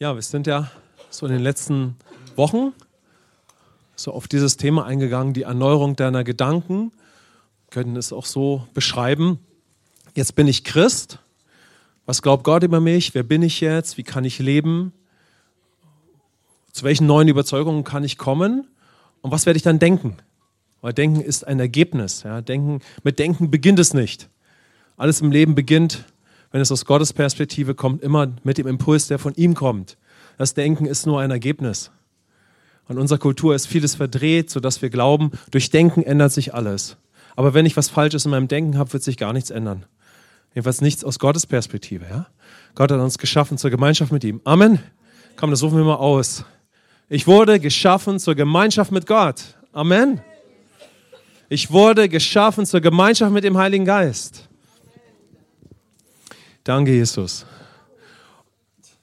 Ja, wir sind ja so in den letzten Wochen so auf dieses Thema eingegangen, die Erneuerung deiner Gedanken. Wir können es auch so beschreiben. Jetzt bin ich Christ. Was glaubt Gott über mich? Wer bin ich jetzt? Wie kann ich leben? Zu welchen neuen Überzeugungen kann ich kommen? Und was werde ich dann denken? Weil Denken ist ein Ergebnis. Ja? Denken, mit Denken beginnt es nicht. Alles im Leben beginnt wenn es aus Gottes Perspektive kommt, immer mit dem Impuls, der von ihm kommt. Das Denken ist nur ein Ergebnis. Und unserer Kultur ist vieles verdreht, sodass wir glauben, durch Denken ändert sich alles. Aber wenn ich was Falsches in meinem Denken habe, wird sich gar nichts ändern. Jedenfalls nichts aus Gottes Perspektive. Ja? Gott hat uns geschaffen zur Gemeinschaft mit ihm. Amen. Komm, das rufen wir mal aus. Ich wurde geschaffen zur Gemeinschaft mit Gott. Amen. Ich wurde geschaffen zur Gemeinschaft mit dem Heiligen Geist. Danke, Jesus.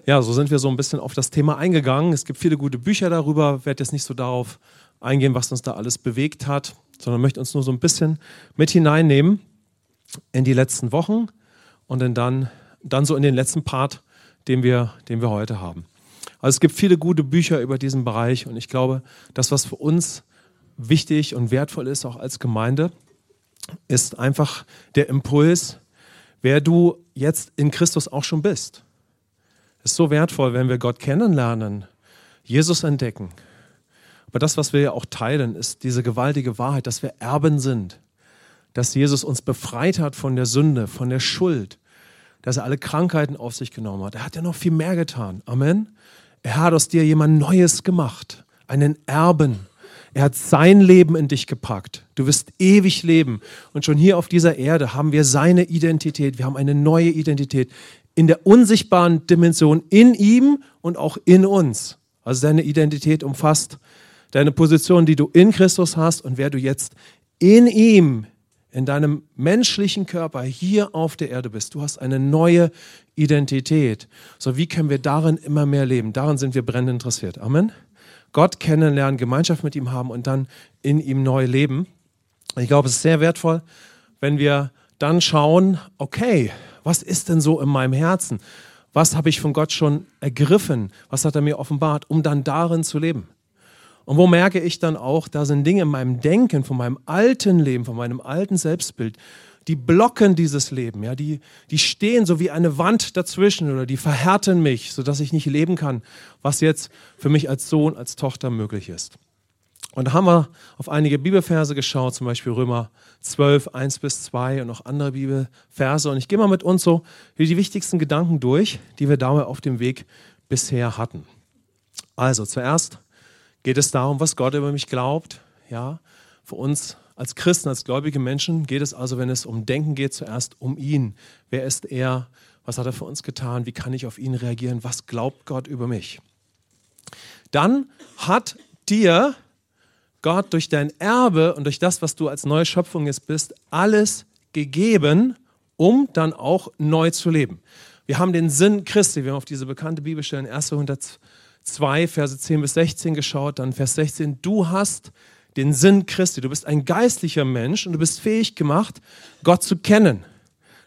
Ja, so sind wir so ein bisschen auf das Thema eingegangen. Es gibt viele gute Bücher darüber. Ich werde jetzt nicht so darauf eingehen, was uns da alles bewegt hat, sondern möchte uns nur so ein bisschen mit hineinnehmen in die letzten Wochen und dann, dann so in den letzten Part, den wir, den wir heute haben. Also es gibt viele gute Bücher über diesen Bereich und ich glaube, das, was für uns wichtig und wertvoll ist, auch als Gemeinde, ist einfach der Impuls, wer du jetzt in Christus auch schon bist. Es ist so wertvoll, wenn wir Gott kennenlernen, Jesus entdecken. Aber das, was wir ja auch teilen, ist diese gewaltige Wahrheit, dass wir Erben sind, dass Jesus uns befreit hat von der Sünde, von der Schuld, dass er alle Krankheiten auf sich genommen hat. Er hat ja noch viel mehr getan. Amen. Er hat aus dir jemand Neues gemacht, einen Erben. Er hat sein Leben in dich gepackt. Du wirst ewig leben. Und schon hier auf dieser Erde haben wir seine Identität. Wir haben eine neue Identität in der unsichtbaren Dimension in ihm und auch in uns. Also deine Identität umfasst deine Position, die du in Christus hast und wer du jetzt in ihm, in deinem menschlichen Körper hier auf der Erde bist. Du hast eine neue Identität. So, wie können wir darin immer mehr leben? Daran sind wir brennend interessiert. Amen. Gott kennenlernen, Gemeinschaft mit ihm haben und dann in ihm neu leben. Ich glaube, es ist sehr wertvoll, wenn wir dann schauen, okay, was ist denn so in meinem Herzen? Was habe ich von Gott schon ergriffen? Was hat er mir offenbart, um dann darin zu leben? Und wo merke ich dann auch, da sind Dinge in meinem Denken, von meinem alten Leben, von meinem alten Selbstbild, die blocken dieses Leben, ja, die, die stehen so wie eine Wand dazwischen oder die verhärten mich, sodass ich nicht leben kann, was jetzt für mich als Sohn, als Tochter möglich ist. Und da haben wir auf einige Bibelverse geschaut, zum Beispiel Römer 12, 1 bis 2 und noch andere Bibelverse. Und ich gehe mal mit uns so die wichtigsten Gedanken durch, die wir dabei auf dem Weg bisher hatten. Also zuerst geht es darum, was Gott über mich glaubt. Ja, für uns als Christen, als gläubige Menschen geht es also, wenn es um Denken geht, zuerst um ihn. Wer ist er? Was hat er für uns getan? Wie kann ich auf ihn reagieren? Was glaubt Gott über mich? Dann hat dir Gott durch dein Erbe und durch das, was du als neue Schöpfung jetzt bist, alles gegeben, um dann auch neu zu leben. Wir haben den Sinn Christi, wir haben auf diese bekannte Bibelstelle in 1. 102, Verse 10 bis 16 geschaut, dann Vers 16, du hast den Sinn Christi. Du bist ein geistlicher Mensch und du bist fähig gemacht, Gott zu kennen.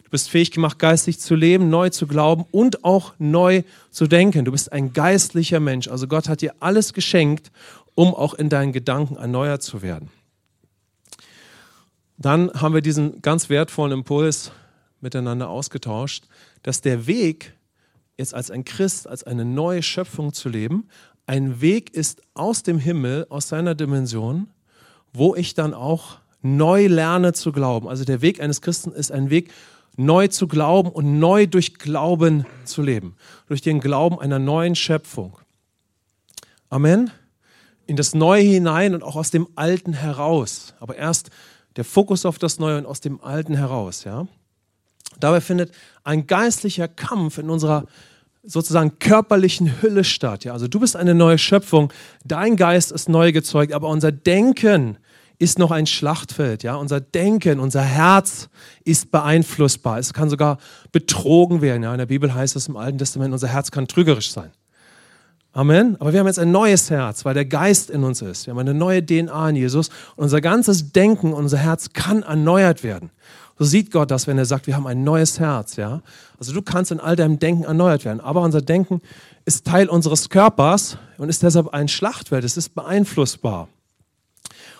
Du bist fähig gemacht, geistlich zu leben, neu zu glauben und auch neu zu denken. Du bist ein geistlicher Mensch. Also Gott hat dir alles geschenkt, um auch in deinen Gedanken erneuert zu werden. Dann haben wir diesen ganz wertvollen Impuls miteinander ausgetauscht, dass der Weg, jetzt als ein Christ, als eine neue Schöpfung zu leben, ein Weg ist aus dem Himmel, aus seiner Dimension, wo ich dann auch neu lerne zu glauben. Also der Weg eines Christen ist ein Weg, neu zu glauben und neu durch Glauben zu leben. Durch den Glauben einer neuen Schöpfung. Amen. In das Neue hinein und auch aus dem Alten heraus. Aber erst der Fokus auf das Neue und aus dem Alten heraus. Ja? Dabei findet ein geistlicher Kampf in unserer sozusagen körperlichen Hülle statt. Ja? Also du bist eine neue Schöpfung, dein Geist ist neu gezeugt, aber unser Denken ist noch ein Schlachtfeld. Ja? Unser Denken, unser Herz ist beeinflussbar. Es kann sogar betrogen werden. Ja? In der Bibel heißt es im Alten Testament, unser Herz kann trügerisch sein. Amen. Aber wir haben jetzt ein neues Herz, weil der Geist in uns ist. Wir haben eine neue DNA in Jesus. Und unser ganzes Denken, unser Herz kann erneuert werden. So sieht Gott das, wenn er sagt, wir haben ein neues Herz. Ja? Also du kannst in all deinem Denken erneuert werden. Aber unser Denken ist Teil unseres Körpers und ist deshalb ein Schlachtfeld. Es ist beeinflussbar.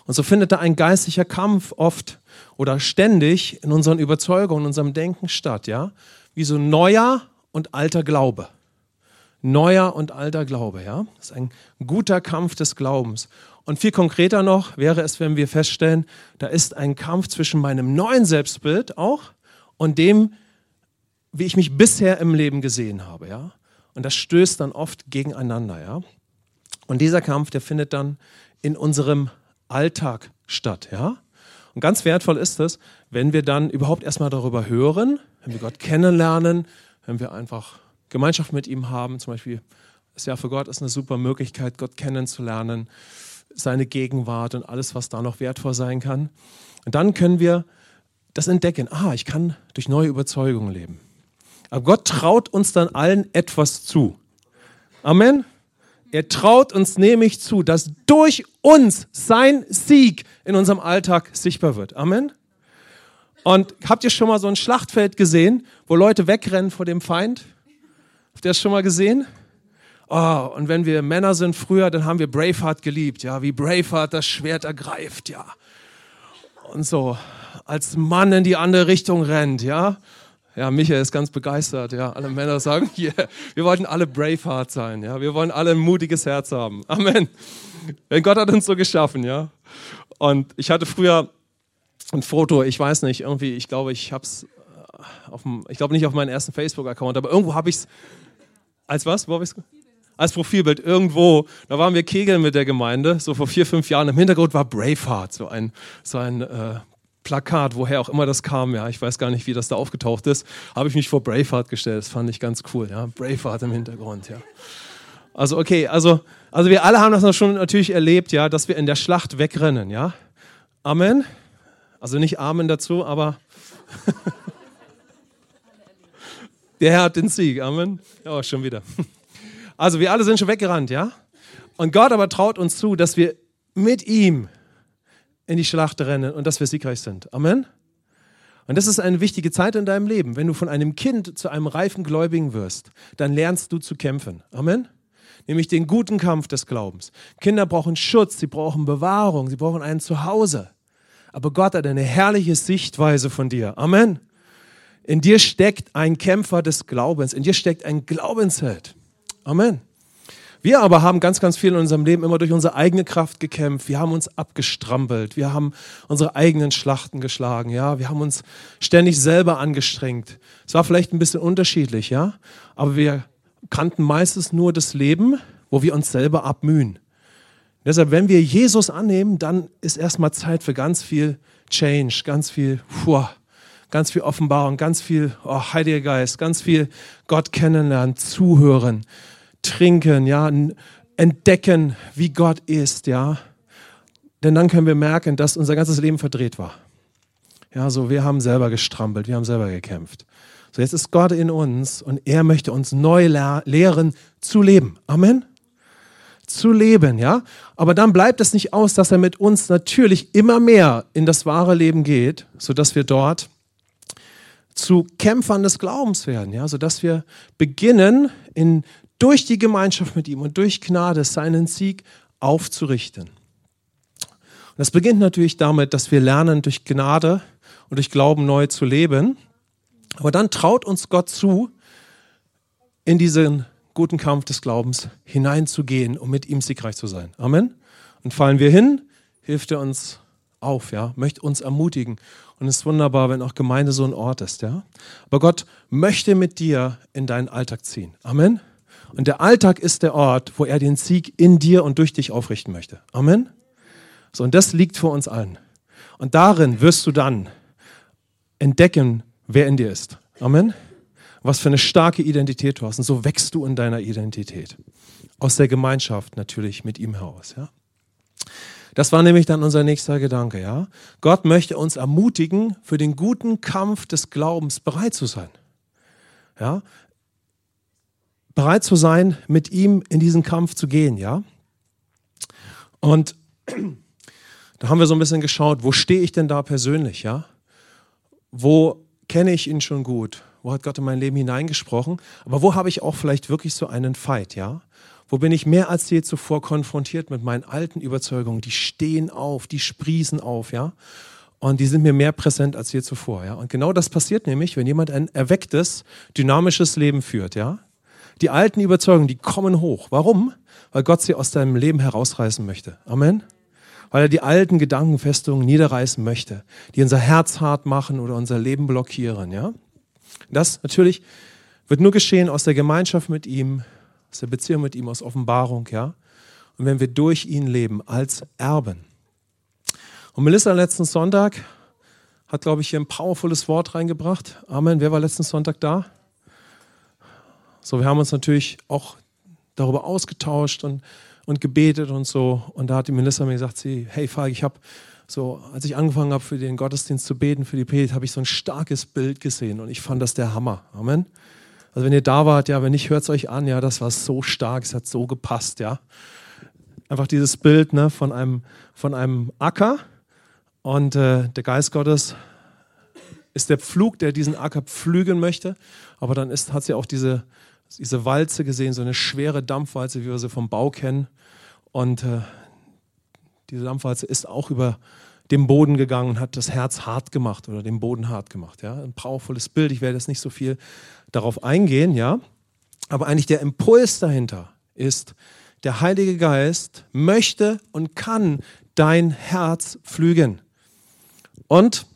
Und so findet da ein geistlicher Kampf oft oder ständig in unseren Überzeugungen, in unserem Denken statt. Ja? Wie so neuer und alter Glaube neuer und alter Glaube. Ja? Das ist ein guter Kampf des Glaubens. Und viel konkreter noch wäre es, wenn wir feststellen, da ist ein Kampf zwischen meinem neuen Selbstbild auch und dem, wie ich mich bisher im Leben gesehen habe. Ja? Und das stößt dann oft gegeneinander. Ja? Und dieser Kampf, der findet dann in unserem Alltag statt. Ja? Und ganz wertvoll ist es, wenn wir dann überhaupt erstmal darüber hören, wenn wir Gott kennenlernen, wenn wir einfach Gemeinschaft mit ihm haben. Zum Beispiel das Jahr für Gott ist eine super Möglichkeit, Gott kennenzulernen, seine Gegenwart und alles, was da noch wertvoll sein kann. Und dann können wir das entdecken. Ah, ich kann durch neue Überzeugungen leben. Aber Gott traut uns dann allen etwas zu. Amen. Er traut uns nämlich zu, dass durch uns sein Sieg in unserem Alltag sichtbar wird. Amen. Und habt ihr schon mal so ein Schlachtfeld gesehen, wo Leute wegrennen vor dem Feind? Habt ihr das schon mal gesehen? Oh, und wenn wir Männer sind früher, dann haben wir Braveheart geliebt, ja, wie Braveheart das Schwert ergreift, ja. Und so, als Mann in die andere Richtung rennt, ja. Ja, Michael ist ganz begeistert, ja. Alle Männer sagen, yeah, wir wollten alle Braveheart sein, ja. Wir wollen alle ein mutiges Herz haben. Amen. Denn Gott hat uns so geschaffen, ja. Und ich hatte früher ein Foto, ich weiß nicht, irgendwie, ich glaube, ich habe es auf dem, ich glaube nicht auf meinen ersten Facebook-Account, aber irgendwo habe ich es als was? Wo habe ich es? Als Profilbild irgendwo. Da waren wir Kegeln mit der Gemeinde, so vor vier, fünf Jahren. Im Hintergrund war Braveheart, so ein, so ein äh, Plakat, woher auch immer das kam. Ja, ich weiß gar nicht, wie das da aufgetaucht ist. Habe ich mich vor Braveheart gestellt. Das fand ich ganz cool. Ja, Braveheart im Hintergrund. Ja. Also okay, also, also wir alle haben das schon natürlich erlebt, ja, dass wir in der Schlacht wegrennen. Ja, Amen. Also nicht Amen dazu, aber Der Herr hat den Sieg. Amen. Ja, schon wieder. Also wir alle sind schon weggerannt, ja? Und Gott aber traut uns zu, dass wir mit ihm in die Schlacht rennen und dass wir siegreich sind. Amen. Und das ist eine wichtige Zeit in deinem Leben. Wenn du von einem Kind zu einem reifen Gläubigen wirst, dann lernst du zu kämpfen. Amen. Nämlich den guten Kampf des Glaubens. Kinder brauchen Schutz, sie brauchen Bewahrung, sie brauchen ein Zuhause. Aber Gott hat eine herrliche Sichtweise von dir. Amen. In dir steckt ein Kämpfer des Glaubens. In dir steckt ein Glaubensheld. Amen. Wir aber haben ganz, ganz viel in unserem Leben immer durch unsere eigene Kraft gekämpft. Wir haben uns abgestrampelt. Wir haben unsere eigenen Schlachten geschlagen. Ja, wir haben uns ständig selber angestrengt. Es war vielleicht ein bisschen unterschiedlich, ja, aber wir kannten meistens nur das Leben, wo wir uns selber abmühen. Deshalb, wenn wir Jesus annehmen, dann ist erstmal Zeit für ganz viel Change, ganz viel, puh, ganz viel Offenbarung, ganz viel oh, Heiliger Geist, ganz viel Gott kennenlernen, zuhören, trinken, ja, entdecken, wie Gott ist, ja. Denn dann können wir merken, dass unser ganzes Leben verdreht war. Ja, so wir haben selber gestrampelt, wir haben selber gekämpft. So jetzt ist Gott in uns und er möchte uns neu lehren zu leben. Amen zu leben, ja. Aber dann bleibt es nicht aus, dass er mit uns natürlich immer mehr in das wahre Leben geht, sodass wir dort zu Kämpfern des Glaubens werden, ja, sodass wir beginnen, in, durch die Gemeinschaft mit ihm und durch Gnade seinen Sieg aufzurichten. Und das beginnt natürlich damit, dass wir lernen, durch Gnade und durch Glauben neu zu leben. Aber dann traut uns Gott zu, in diesen guten Kampf des Glaubens hineinzugehen, um mit ihm siegreich zu sein. Amen. Und fallen wir hin, hilft er uns auf, ja, möchte uns ermutigen. Und es ist wunderbar, wenn auch Gemeinde so ein Ort ist, ja. Aber Gott möchte mit dir in deinen Alltag ziehen. Amen. Und der Alltag ist der Ort, wo er den Sieg in dir und durch dich aufrichten möchte. Amen. So, und das liegt vor uns allen. Und darin wirst du dann entdecken, wer in dir ist. Amen. Was für eine starke Identität du hast. Und so wächst du in deiner Identität. Aus der Gemeinschaft natürlich mit ihm heraus. Ja? Das war nämlich dann unser nächster Gedanke, ja. Gott möchte uns ermutigen, für den guten Kampf des Glaubens bereit zu sein. Ja. Bereit zu sein, mit ihm in diesen Kampf zu gehen, ja? Und da haben wir so ein bisschen geschaut, wo stehe ich denn da persönlich, ja? Wo kenne ich ihn schon gut? Wo hat Gott in mein Leben hineingesprochen? Aber wo habe ich auch vielleicht wirklich so einen Fight, ja? Wo bin ich mehr als je zuvor konfrontiert mit meinen alten Überzeugungen? Die stehen auf, die sprießen auf, ja? Und die sind mir mehr präsent als je zuvor, ja? Und genau das passiert nämlich, wenn jemand ein erwecktes, dynamisches Leben führt, ja? Die alten Überzeugungen, die kommen hoch. Warum? Weil Gott sie aus deinem Leben herausreißen möchte. Amen weil er die alten Gedankenfestungen niederreißen möchte, die unser Herz hart machen oder unser Leben blockieren. Ja? Das natürlich wird nur geschehen aus der Gemeinschaft mit ihm, aus der Beziehung mit ihm, aus Offenbarung. Ja? Und wenn wir durch ihn leben als Erben. Und Melissa letzten Sonntag hat, glaube ich, hier ein powervolles Wort reingebracht. Amen. Wer war letzten Sonntag da? So, wir haben uns natürlich auch darüber ausgetauscht und und gebetet und so. Und da hat die Melissa mir gesagt, sie, hey Falk, ich habe so, als ich angefangen habe für den Gottesdienst zu beten, für die Predigt, habe ich so ein starkes Bild gesehen und ich fand das der Hammer. Amen. Also wenn ihr da wart, ja, wenn nicht, hört es euch an, ja, das war so stark, es hat so gepasst, ja. Einfach dieses Bild ne, von, einem, von einem Acker und äh, der Geist Gottes ist der Pflug, der diesen Acker pflügen möchte, aber dann ist, hat sie auch diese, diese Walze gesehen, so eine schwere Dampfwalze, wie wir sie vom Bau kennen. Und äh, diese Dampfwalze ist auch über den Boden gegangen und hat das Herz hart gemacht oder den Boden hart gemacht. Ja? Ein powervolles Bild. Ich werde jetzt nicht so viel darauf eingehen, ja. Aber eigentlich der Impuls dahinter ist, der Heilige Geist möchte und kann dein Herz pflügen. Und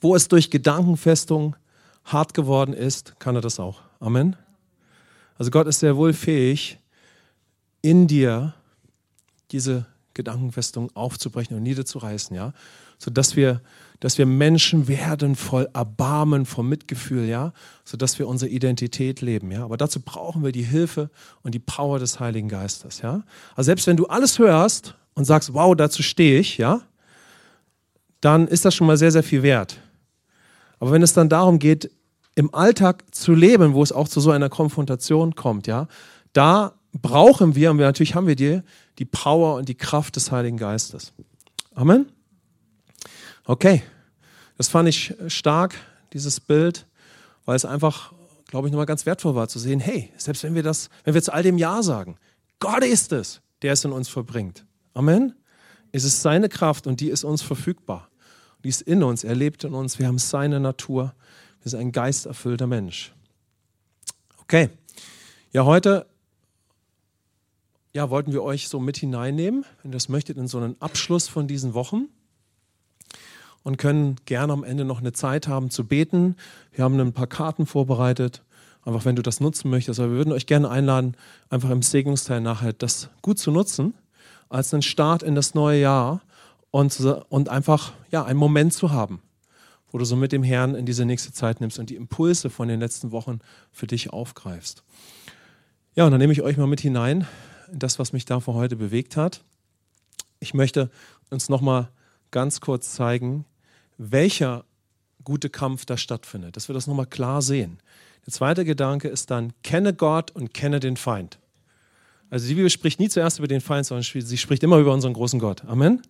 wo es durch Gedankenfestung hart geworden ist, kann er das auch. Amen. Also Gott ist sehr wohl fähig, in dir diese Gedankenfestung aufzubrechen und niederzureißen, ja, sodass wir, dass wir Menschen werden voll Erbarmen, voll Mitgefühl, ja, sodass wir unsere Identität leben, ja. Aber dazu brauchen wir die Hilfe und die Power des Heiligen Geistes, ja. Also selbst wenn du alles hörst und sagst, wow, dazu stehe ich, ja, dann ist das schon mal sehr, sehr viel wert. Aber wenn es dann darum geht, im Alltag zu leben, wo es auch zu so einer Konfrontation kommt, ja, da brauchen wir, und wir, natürlich haben wir die, die Power und die Kraft des Heiligen Geistes. Amen. Okay, das fand ich stark, dieses Bild, weil es einfach, glaube ich, nochmal ganz wertvoll war zu sehen, hey, selbst wenn wir das, wenn wir zu all dem Ja sagen, Gott ist es, der es in uns verbringt. Amen. Es ist seine Kraft und die ist uns verfügbar. Die ist in uns, er lebt in uns, wir haben seine Natur sind ein geisterfüllter Mensch. Okay. Ja, heute ja, wollten wir euch so mit hineinnehmen, wenn ihr das möchtet, in so einen Abschluss von diesen Wochen und können gerne am Ende noch eine Zeit haben zu beten. Wir haben ein paar Karten vorbereitet, einfach wenn du das nutzen möchtest. Aber wir würden euch gerne einladen, einfach im Segnungsteil nachher das gut zu nutzen, als einen Start in das neue Jahr und, und einfach ja, einen Moment zu haben wo du so mit dem Herrn in diese nächste Zeit nimmst und die Impulse von den letzten Wochen für dich aufgreifst. Ja, und dann nehme ich euch mal mit hinein in das, was mich da für heute bewegt hat. Ich möchte uns nochmal ganz kurz zeigen, welcher gute Kampf da stattfindet, dass wir das nochmal klar sehen. Der zweite Gedanke ist dann, kenne Gott und kenne den Feind. Also die Bibel spricht nie zuerst über den Feind, sondern sie spricht immer über unseren großen Gott. Amen.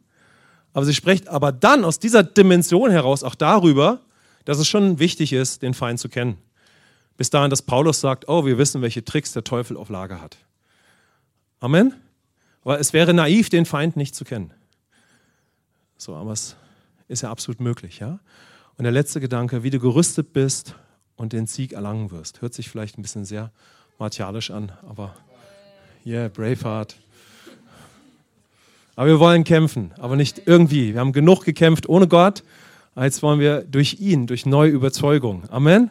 Aber sie spricht aber dann aus dieser Dimension heraus auch darüber, dass es schon wichtig ist, den Feind zu kennen. Bis dahin, dass Paulus sagt, oh, wir wissen, welche Tricks der Teufel auf Lager hat. Amen. Aber es wäre naiv, den Feind nicht zu kennen. So, aber es ist ja absolut möglich, ja. Und der letzte Gedanke, wie du gerüstet bist und den Sieg erlangen wirst. Hört sich vielleicht ein bisschen sehr martialisch an, aber yeah, Braveheart. Aber wir wollen kämpfen, aber nicht irgendwie. Wir haben genug gekämpft ohne Gott. Jetzt wollen wir durch ihn, durch neue Überzeugung, Amen,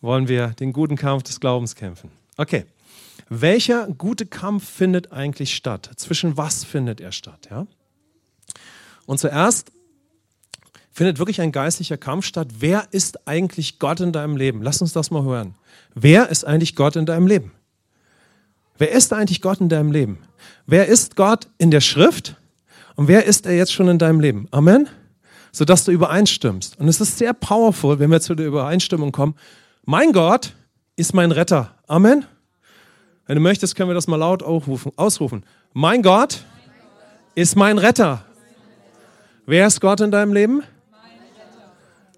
wollen wir den guten Kampf des Glaubens kämpfen. Okay. Welcher gute Kampf findet eigentlich statt? Zwischen was findet er statt? Ja? Und zuerst findet wirklich ein geistlicher Kampf statt. Wer ist eigentlich Gott in deinem Leben? Lass uns das mal hören. Wer ist eigentlich Gott in deinem Leben? Wer ist eigentlich Gott in deinem Leben? Wer ist Gott in der Schrift? Und wer ist er jetzt schon in deinem Leben? Amen? Sodass du übereinstimmst. Und es ist sehr powerful, wenn wir zu der Übereinstimmung kommen. Mein Gott ist mein Retter. Amen? Wenn du möchtest, können wir das mal laut ausrufen. Mein Gott ist mein Retter. Wer ist Gott in deinem Leben?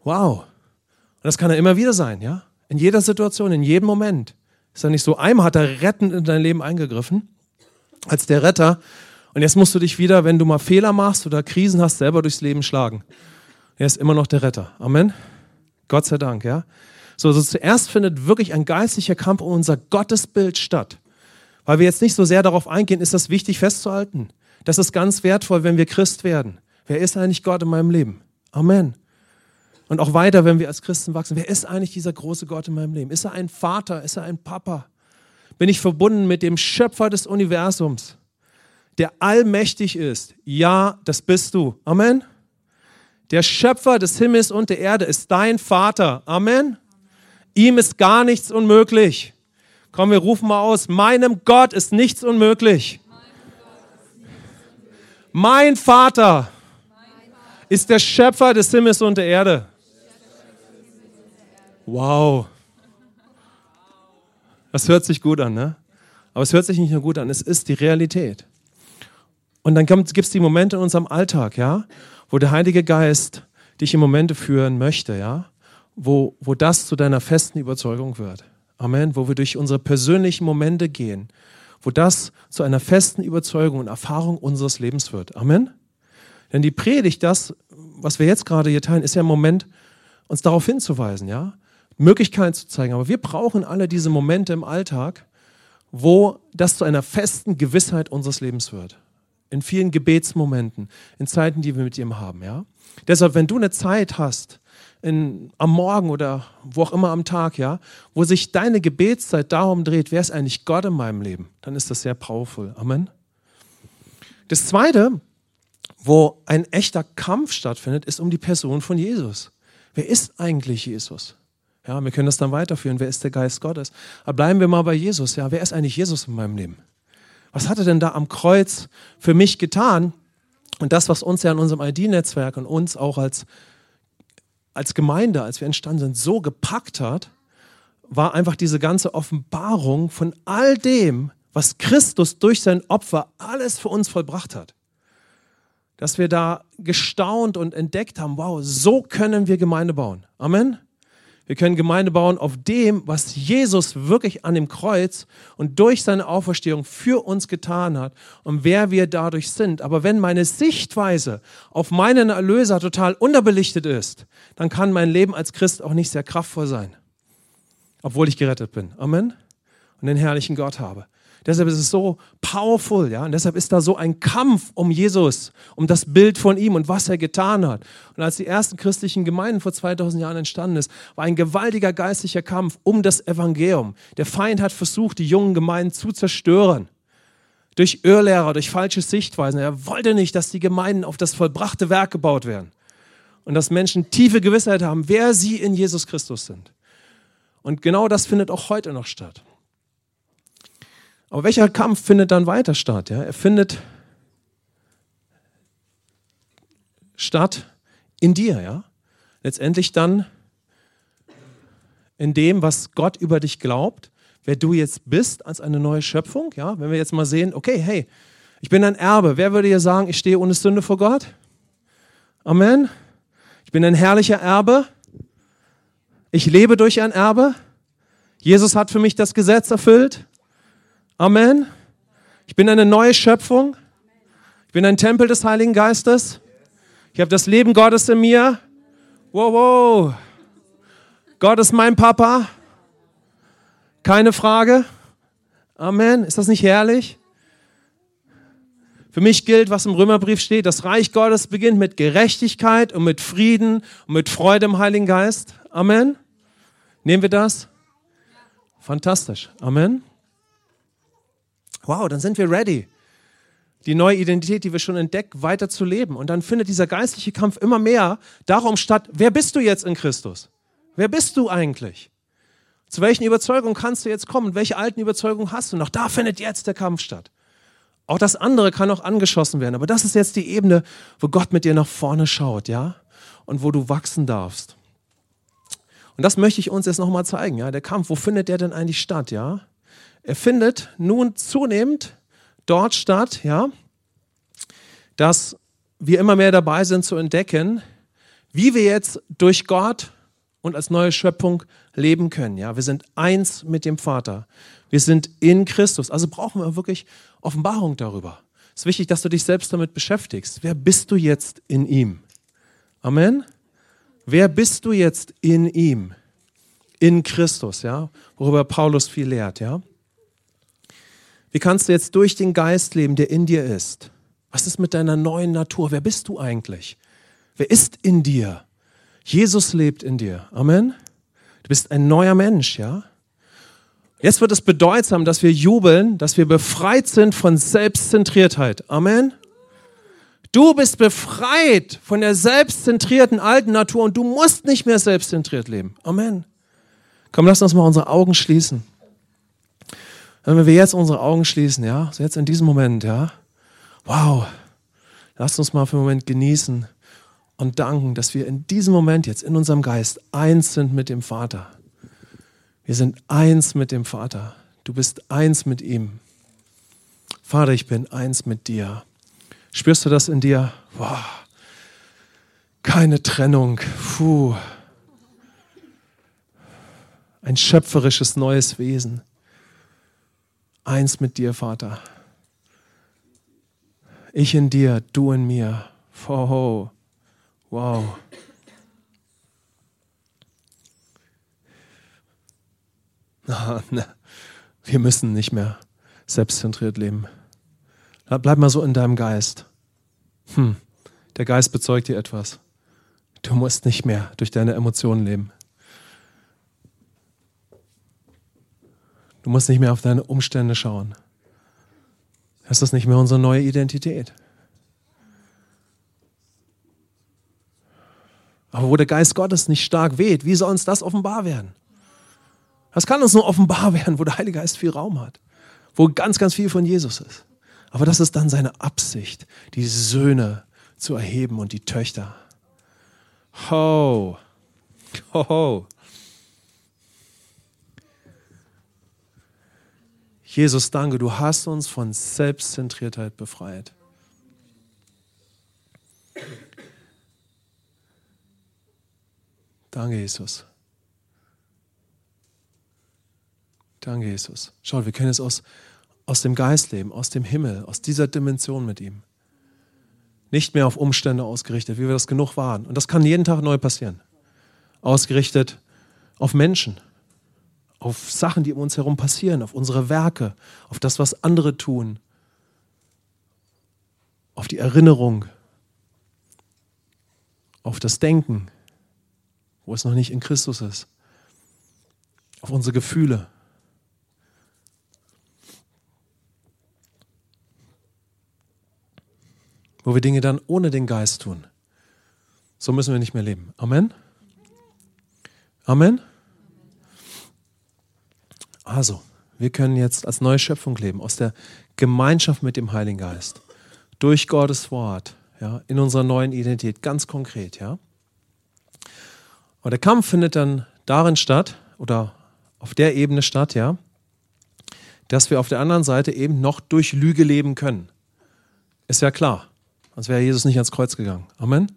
Wow. Und das kann er immer wieder sein, ja? In jeder Situation, in jedem Moment. Ist er nicht so, einmal hat er rettend in dein Leben eingegriffen, als der Retter. Und jetzt musst du dich wieder, wenn du mal Fehler machst oder Krisen hast, selber durchs Leben schlagen. Er ist immer noch der Retter. Amen. Gott sei Dank, ja. So, so zuerst findet wirklich ein geistlicher Kampf um unser Gottesbild statt. Weil wir jetzt nicht so sehr darauf eingehen, ist das wichtig festzuhalten. Das ist ganz wertvoll, wenn wir Christ werden. Wer ist eigentlich Gott in meinem Leben? Amen. Und auch weiter, wenn wir als Christen wachsen. Wer ist eigentlich dieser große Gott in meinem Leben? Ist er ein Vater? Ist er ein Papa? Bin ich verbunden mit dem Schöpfer des Universums, der allmächtig ist? Ja, das bist du. Amen. Der Schöpfer des Himmels und der Erde ist dein Vater. Amen. Ihm ist gar nichts unmöglich. Komm, wir rufen mal aus. Meinem Gott ist nichts unmöglich. Mein Vater ist der Schöpfer des Himmels und der Erde. Wow. Das hört sich gut an, ne? Aber es hört sich nicht nur gut an, es ist die Realität. Und dann gibt es die Momente in unserem Alltag, ja, wo der Heilige Geist dich in Momente führen möchte, ja, wo, wo das zu deiner festen Überzeugung wird. Amen. Wo wir durch unsere persönlichen Momente gehen, wo das zu einer festen Überzeugung und Erfahrung unseres Lebens wird. Amen. Denn die Predigt, das, was wir jetzt gerade hier teilen, ist ja im Moment, uns darauf hinzuweisen, ja. Möglichkeiten zu zeigen. Aber wir brauchen alle diese Momente im Alltag, wo das zu einer festen Gewissheit unseres Lebens wird. In vielen Gebetsmomenten, in Zeiten, die wir mit ihm haben, ja. Deshalb, wenn du eine Zeit hast, in, am Morgen oder wo auch immer am Tag, ja, wo sich deine Gebetszeit darum dreht, wer ist eigentlich Gott in meinem Leben, dann ist das sehr powerful. Amen. Das zweite, wo ein echter Kampf stattfindet, ist um die Person von Jesus. Wer ist eigentlich Jesus? Ja, wir können das dann weiterführen. Wer ist der Geist Gottes? Aber bleiben wir mal bei Jesus. Ja, wer ist eigentlich Jesus in meinem Leben? Was hat er denn da am Kreuz für mich getan? Und das, was uns ja in unserem ID-Netzwerk und uns auch als, als Gemeinde, als wir entstanden sind, so gepackt hat, war einfach diese ganze Offenbarung von all dem, was Christus durch sein Opfer alles für uns vollbracht hat. Dass wir da gestaunt und entdeckt haben, wow, so können wir Gemeinde bauen. Amen. Wir können Gemeinde bauen auf dem, was Jesus wirklich an dem Kreuz und durch seine Auferstehung für uns getan hat und wer wir dadurch sind. Aber wenn meine Sichtweise auf meinen Erlöser total unterbelichtet ist, dann kann mein Leben als Christ auch nicht sehr kraftvoll sein, obwohl ich gerettet bin. Amen. Und den herrlichen Gott habe. Deshalb ist es so powerful, ja. Und deshalb ist da so ein Kampf um Jesus, um das Bild von ihm und was er getan hat. Und als die ersten christlichen Gemeinden vor 2000 Jahren entstanden ist, war ein gewaltiger geistlicher Kampf um das Evangelium. Der Feind hat versucht, die jungen Gemeinden zu zerstören. Durch Irrlehrer, durch falsche Sichtweisen. Er wollte nicht, dass die Gemeinden auf das vollbrachte Werk gebaut werden. Und dass Menschen tiefe Gewissheit haben, wer sie in Jesus Christus sind. Und genau das findet auch heute noch statt. Aber welcher Kampf findet dann weiter statt? Ja? Er findet statt in dir, ja. Letztendlich dann in dem, was Gott über dich glaubt, wer du jetzt bist als eine neue Schöpfung, ja. Wenn wir jetzt mal sehen, okay, hey, ich bin ein Erbe. Wer würde dir sagen, ich stehe ohne Sünde vor Gott? Amen. Ich bin ein herrlicher Erbe. Ich lebe durch ein Erbe. Jesus hat für mich das Gesetz erfüllt. Amen. Ich bin eine neue Schöpfung. Ich bin ein Tempel des Heiligen Geistes. Ich habe das Leben Gottes in mir. Wow, wow. Gott ist mein Papa. Keine Frage. Amen. Ist das nicht herrlich? Für mich gilt, was im Römerbrief steht, das Reich Gottes beginnt mit Gerechtigkeit und mit Frieden und mit Freude im Heiligen Geist. Amen. Nehmen wir das? Fantastisch. Amen. Wow, dann sind wir ready, die neue Identität, die wir schon entdeckt, weiter zu leben. Und dann findet dieser geistliche Kampf immer mehr darum statt, wer bist du jetzt in Christus? Wer bist du eigentlich? Zu welchen Überzeugungen kannst du jetzt kommen? Welche alten Überzeugungen hast du noch? Da findet jetzt der Kampf statt. Auch das andere kann auch angeschossen werden. Aber das ist jetzt die Ebene, wo Gott mit dir nach vorne schaut, ja? Und wo du wachsen darfst. Und das möchte ich uns jetzt nochmal zeigen, ja? Der Kampf, wo findet der denn eigentlich statt, ja? Er findet nun zunehmend dort statt, ja, dass wir immer mehr dabei sind zu entdecken, wie wir jetzt durch Gott und als neue Schöpfung leben können. Ja, wir sind eins mit dem Vater. Wir sind in Christus. Also brauchen wir wirklich Offenbarung darüber. Es ist wichtig, dass du dich selbst damit beschäftigst. Wer bist du jetzt in ihm? Amen. Wer bist du jetzt in ihm? In Christus, ja? Worüber Paulus viel lehrt, ja? Wie kannst du jetzt durch den Geist leben, der in dir ist? Was ist mit deiner neuen Natur? Wer bist du eigentlich? Wer ist in dir? Jesus lebt in dir. Amen. Du bist ein neuer Mensch, ja? Jetzt wird es bedeutsam, dass wir jubeln, dass wir befreit sind von Selbstzentriertheit. Amen. Du bist befreit von der selbstzentrierten alten Natur und du musst nicht mehr selbstzentriert leben. Amen. Komm, lass uns mal unsere Augen schließen. Wenn wir jetzt unsere Augen schließen, ja, so jetzt in diesem Moment, ja, wow, lasst uns mal für einen Moment genießen und danken, dass wir in diesem Moment jetzt in unserem Geist eins sind mit dem Vater. Wir sind eins mit dem Vater. Du bist eins mit ihm. Vater, ich bin eins mit dir. Spürst du das in dir? Wow. Keine Trennung. Puh. Ein schöpferisches neues Wesen. Eins mit dir, Vater. Ich in dir, du in mir. Wow. Wow. Wir müssen nicht mehr selbstzentriert leben. Bleib mal so in deinem Geist. Hm, der Geist bezeugt dir etwas. Du musst nicht mehr durch deine Emotionen leben. Du musst nicht mehr auf deine Umstände schauen. Das ist nicht mehr unsere neue Identität. Aber wo der Geist Gottes nicht stark weht, wie soll uns das offenbar werden? Das kann uns nur offenbar werden, wo der Heilige Geist viel Raum hat, wo ganz, ganz viel von Jesus ist. Aber das ist dann seine Absicht, die Söhne zu erheben und die Töchter. Ho, ho, ho. Jesus, danke, du hast uns von Selbstzentriertheit befreit. Danke, Jesus. Danke, Jesus. Schau, wir können es aus, aus dem Geist leben, aus dem Himmel, aus dieser Dimension mit ihm. Nicht mehr auf Umstände ausgerichtet, wie wir das genug waren. Und das kann jeden Tag neu passieren. Ausgerichtet auf Menschen, auf Sachen, die um uns herum passieren, auf unsere Werke, auf das, was andere tun, auf die Erinnerung, auf das Denken, wo es noch nicht in Christus ist, auf unsere Gefühle. wo wir Dinge dann ohne den Geist tun. So müssen wir nicht mehr leben. Amen. Amen. Also, wir können jetzt als neue Schöpfung leben, aus der Gemeinschaft mit dem Heiligen Geist, durch Gottes Wort, ja, in unserer neuen Identität, ganz konkret, ja. Und der Kampf findet dann darin statt, oder auf der Ebene statt, ja, dass wir auf der anderen Seite eben noch durch Lüge leben können. Ist ja klar. Sonst wäre Jesus nicht ans Kreuz gegangen. Amen.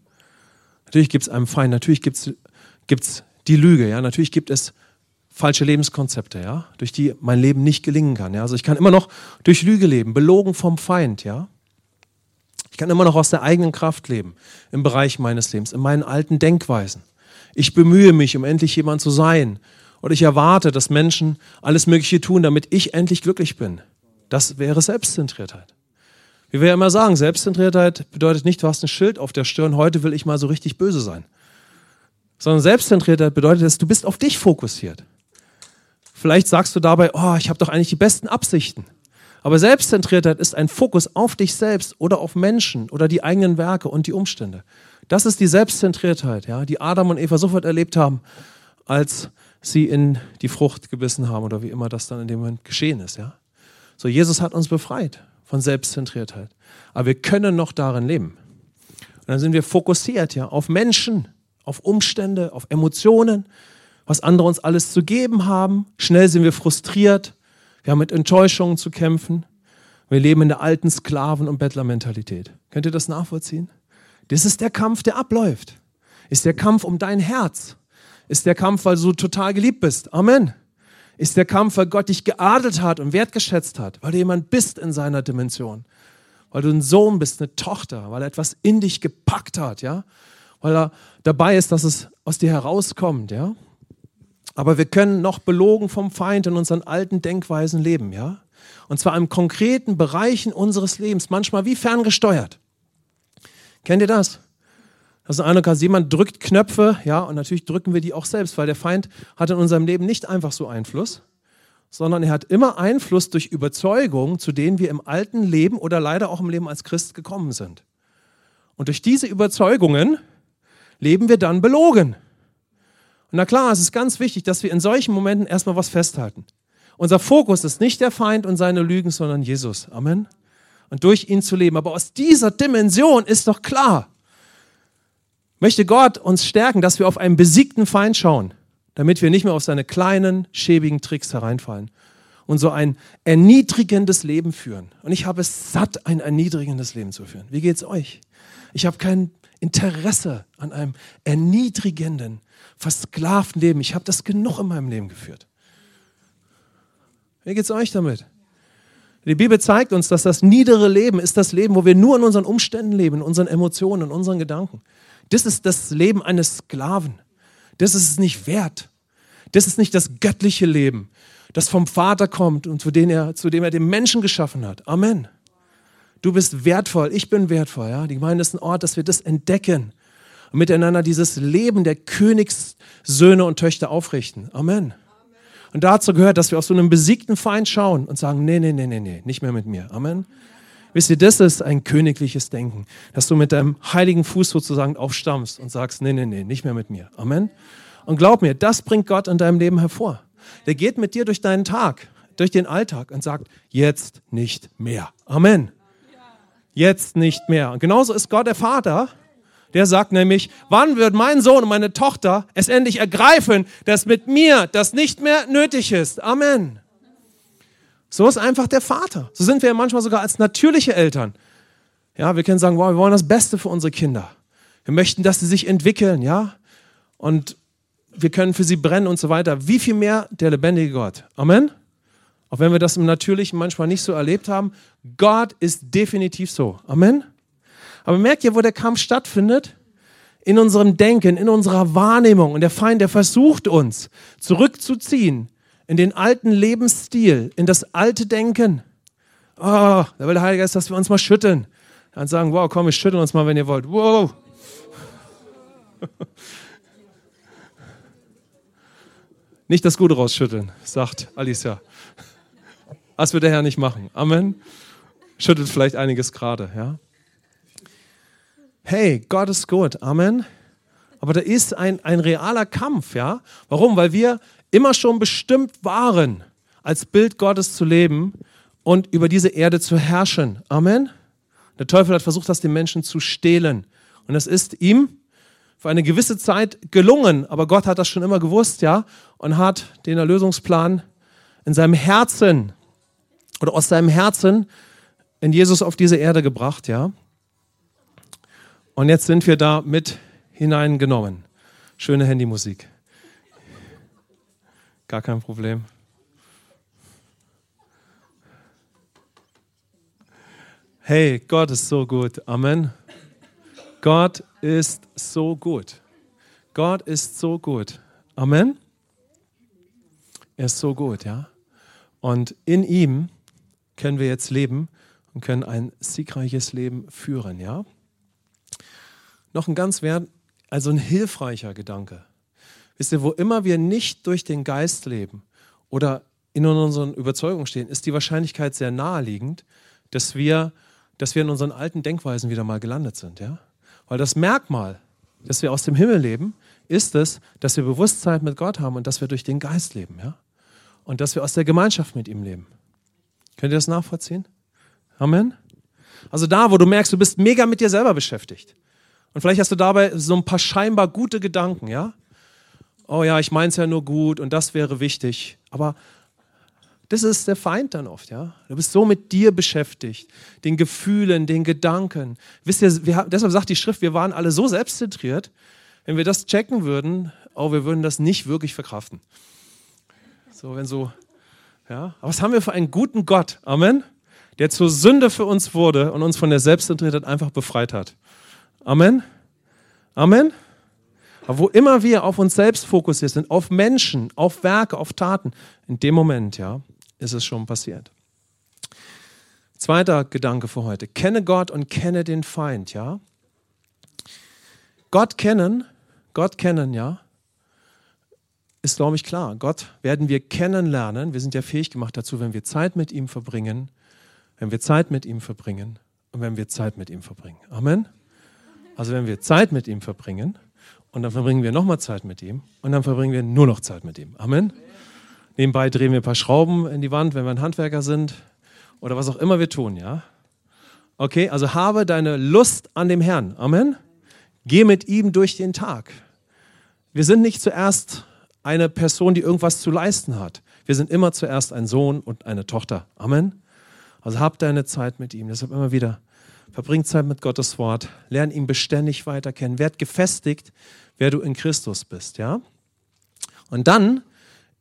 Natürlich gibt es einen Feind, natürlich gibt es die Lüge, ja, natürlich gibt es falsche Lebenskonzepte, ja, durch die mein Leben nicht gelingen kann. Ja. Also ich kann immer noch durch Lüge leben, belogen vom Feind, ja. Ich kann immer noch aus der eigenen Kraft leben im Bereich meines Lebens, in meinen alten Denkweisen. Ich bemühe mich, um endlich jemand zu sein. Oder ich erwarte, dass Menschen alles Mögliche tun, damit ich endlich glücklich bin. Das wäre Selbstzentriertheit. Wie wir ja immer sagen, Selbstzentriertheit bedeutet nicht, du hast ein Schild auf der Stirn, heute will ich mal so richtig böse sein. Sondern Selbstzentriertheit bedeutet, dass du bist auf dich fokussiert. Vielleicht sagst du dabei, oh, ich habe doch eigentlich die besten Absichten. Aber Selbstzentriertheit ist ein Fokus auf dich selbst oder auf Menschen oder die eigenen Werke und die Umstände. Das ist die Selbstzentriertheit, ja, die Adam und Eva sofort erlebt haben, als sie in die Frucht gebissen haben oder wie immer das dann in dem Moment geschehen ist, ja. So, Jesus hat uns befreit von Selbstzentriertheit. Aber wir können noch darin leben. Und dann sind wir fokussiert ja auf Menschen, auf Umstände, auf Emotionen, was andere uns alles zu geben haben. Schnell sind wir frustriert. Wir haben mit Enttäuschungen zu kämpfen. Wir leben in der alten Sklaven- und Bettlermentalität. Könnt ihr das nachvollziehen? Das ist der Kampf, der abläuft. Ist der Kampf um dein Herz. Ist der Kampf, weil du total geliebt bist. Amen. Ist der Kampf, weil Gott dich geadelt hat und wertgeschätzt hat, weil du jemand bist in seiner Dimension. Weil du ein Sohn bist, eine Tochter, weil er etwas in dich gepackt hat, ja. Weil er dabei ist, dass es aus dir herauskommt, ja. Aber wir können noch belogen vom Feind in unseren alten Denkweisen leben, ja. Und zwar in konkreten Bereichen unseres Lebens, manchmal wie ferngesteuert. Kennt ihr das? Das ist eine Kasse. Jemand drückt Knöpfe, ja, und natürlich drücken wir die auch selbst, weil der Feind hat in unserem Leben nicht einfach so Einfluss, sondern er hat immer Einfluss durch Überzeugungen, zu denen wir im alten Leben oder leider auch im Leben als Christ gekommen sind. Und durch diese Überzeugungen leben wir dann belogen. Und na klar, es ist ganz wichtig, dass wir in solchen Momenten erstmal was festhalten. Unser Fokus ist nicht der Feind und seine Lügen, sondern Jesus. Amen. Und durch ihn zu leben. Aber aus dieser Dimension ist doch klar, möchte Gott uns stärken, dass wir auf einen besiegten Feind schauen, damit wir nicht mehr auf seine kleinen, schäbigen Tricks hereinfallen und so ein erniedrigendes Leben führen. Und ich habe es satt, ein erniedrigendes Leben zu führen. Wie geht's euch? Ich habe kein Interesse an einem erniedrigenden, versklavten Leben. Ich habe das genug in meinem Leben geführt. Wie geht's euch damit? Die Bibel zeigt uns, dass das niedere Leben ist das Leben, wo wir nur in unseren Umständen leben, in unseren Emotionen, in unseren Gedanken. Das ist das Leben eines Sklaven. Das ist es nicht wert. Das ist nicht das göttliche Leben, das vom Vater kommt und zu dem er, zu dem er den Menschen geschaffen hat. Amen. Du bist wertvoll, ich bin wertvoll. Ja? Die Gemeinde ist ein Ort, dass wir das entdecken und miteinander dieses Leben der Königssöhne und Töchter aufrichten. Amen. Und dazu gehört, dass wir auf so einen besiegten Feind schauen und sagen, nee, nee, nee, nee, nee, nicht mehr mit mir. Amen. Wisst ihr, das ist ein königliches Denken, dass du mit deinem heiligen Fuß sozusagen aufstammst und sagst, nee, nee, nee, nicht mehr mit mir. Amen. Und glaub mir, das bringt Gott in deinem Leben hervor. Der geht mit dir durch deinen Tag, durch den Alltag und sagt, jetzt nicht mehr. Amen. Jetzt nicht mehr. Und genauso ist Gott der Vater, der sagt nämlich, wann wird mein Sohn und meine Tochter es endlich ergreifen, dass mit mir das nicht mehr nötig ist. Amen. So ist einfach der Vater. So sind wir ja manchmal sogar als natürliche Eltern. Ja, wir können sagen, wow, wir wollen das Beste für unsere Kinder. Wir möchten, dass sie sich entwickeln, ja. Und wir können für sie brennen und so weiter. Wie viel mehr der lebendige Gott? Amen. Auch wenn wir das im Natürlichen manchmal nicht so erlebt haben, Gott ist definitiv so. Amen. Aber merkt ihr, wo der Kampf stattfindet? In unserem Denken, in unserer Wahrnehmung. Und der Feind, der versucht uns zurückzuziehen in den alten Lebensstil, in das alte Denken. Oh, da will der Heilige Geist, dass wir uns mal schütteln. Dann sagen, wow, komm, wir schütteln uns mal, wenn ihr wollt. Wow. Nicht das Gute rausschütteln, sagt Alicia. Das wird der Herr nicht machen. Amen. Schüttelt vielleicht einiges gerade, ja. Hey, Gott ist gut. Amen. Aber da ist ein, ein realer Kampf, ja. Warum? Weil wir immer schon bestimmt waren, als Bild Gottes zu leben und über diese Erde zu herrschen. Amen. Der Teufel hat versucht, das den Menschen zu stehlen. Und es ist ihm für eine gewisse Zeit gelungen, aber Gott hat das schon immer gewusst, ja, und hat den Erlösungsplan in seinem Herzen oder aus seinem Herzen in Jesus auf diese Erde gebracht, ja. Und jetzt sind wir da mit hineingenommen. Schöne Handymusik. Gar kein Problem. Hey, Gott ist so gut. Amen. Gott ist so gut. Gott ist so gut. Amen. Er ist so gut, ja. Und in ihm können wir jetzt leben und können ein siegreiches Leben führen, ja. Noch ein ganz wert, also ein hilfreicher Gedanke. Wisst ihr, wo immer wir nicht durch den Geist leben oder in unseren Überzeugungen stehen, ist die Wahrscheinlichkeit sehr naheliegend, dass wir, dass wir in unseren alten Denkweisen wieder mal gelandet sind. Ja? Weil das Merkmal, dass wir aus dem Himmel leben, ist es, dass wir Bewusstsein mit Gott haben und dass wir durch den Geist leben. Ja? Und dass wir aus der Gemeinschaft mit ihm leben. Könnt ihr das nachvollziehen? Amen? Also da, wo du merkst, du bist mega mit dir selber beschäftigt. Und vielleicht hast du dabei so ein paar scheinbar gute Gedanken, ja? oh ja, ich meine es ja nur gut und das wäre wichtig. Aber Das ist der Feind dann oft, ja. Du bist so mit dir beschäftigt, den Gefühlen, den Gedanken. Wisst ihr, wir, deshalb sagt die Schrift, wir waren alle so selbstzentriert. Wenn wir das checken würden, oh, wir würden das nicht wirklich verkraften. So, wenn so, ja. Aber was haben wir für einen guten Gott? Amen. Der zur Sünde für uns wurde und uns von der Selbstzentriertheit einfach befreit hat. Amen. Amen. Aber wo immer wir auf uns selbst fokussiert sind, auf Menschen, auf Werke, auf Taten, in dem Moment, ja, ist es schon passiert. Zweiter Gedanke für heute. Kenne Gott und kenne den Feind, ja. Gott kennen, Gott kennen, ja, ist, glaube ich, klar. Gott werden wir kennenlernen. Wir sind ja fähig gemacht dazu, wenn wir Zeit mit ihm verbringen, wenn wir Zeit mit ihm verbringen und wenn wir Zeit mit ihm verbringen. Amen. Also wenn wir Zeit mit ihm verbringen und dann verbringen wir nochmal Zeit mit ihm und dann verbringen wir nur noch Zeit mit ihm. Amen. Nebenbei drehen wir ein paar Schrauben in die Wand, wenn wir ein Handwerker sind oder was auch immer wir tun, ja. Okay, also habe deine Lust an dem Herrn. Amen. Geh mit ihm durch den Tag. Wir sind nicht zuerst eine Person, die irgendwas zu leisten hat. Wir sind immer zuerst ein Sohn und eine Tochter. Amen. Also hab deine Zeit mit ihm. Deshalb immer wieder. Verbring Zeit mit Gottes Wort. Lern ihn beständig weiter kennen. Werd gefestigt, wer du in Christus bist. Ja? Und dann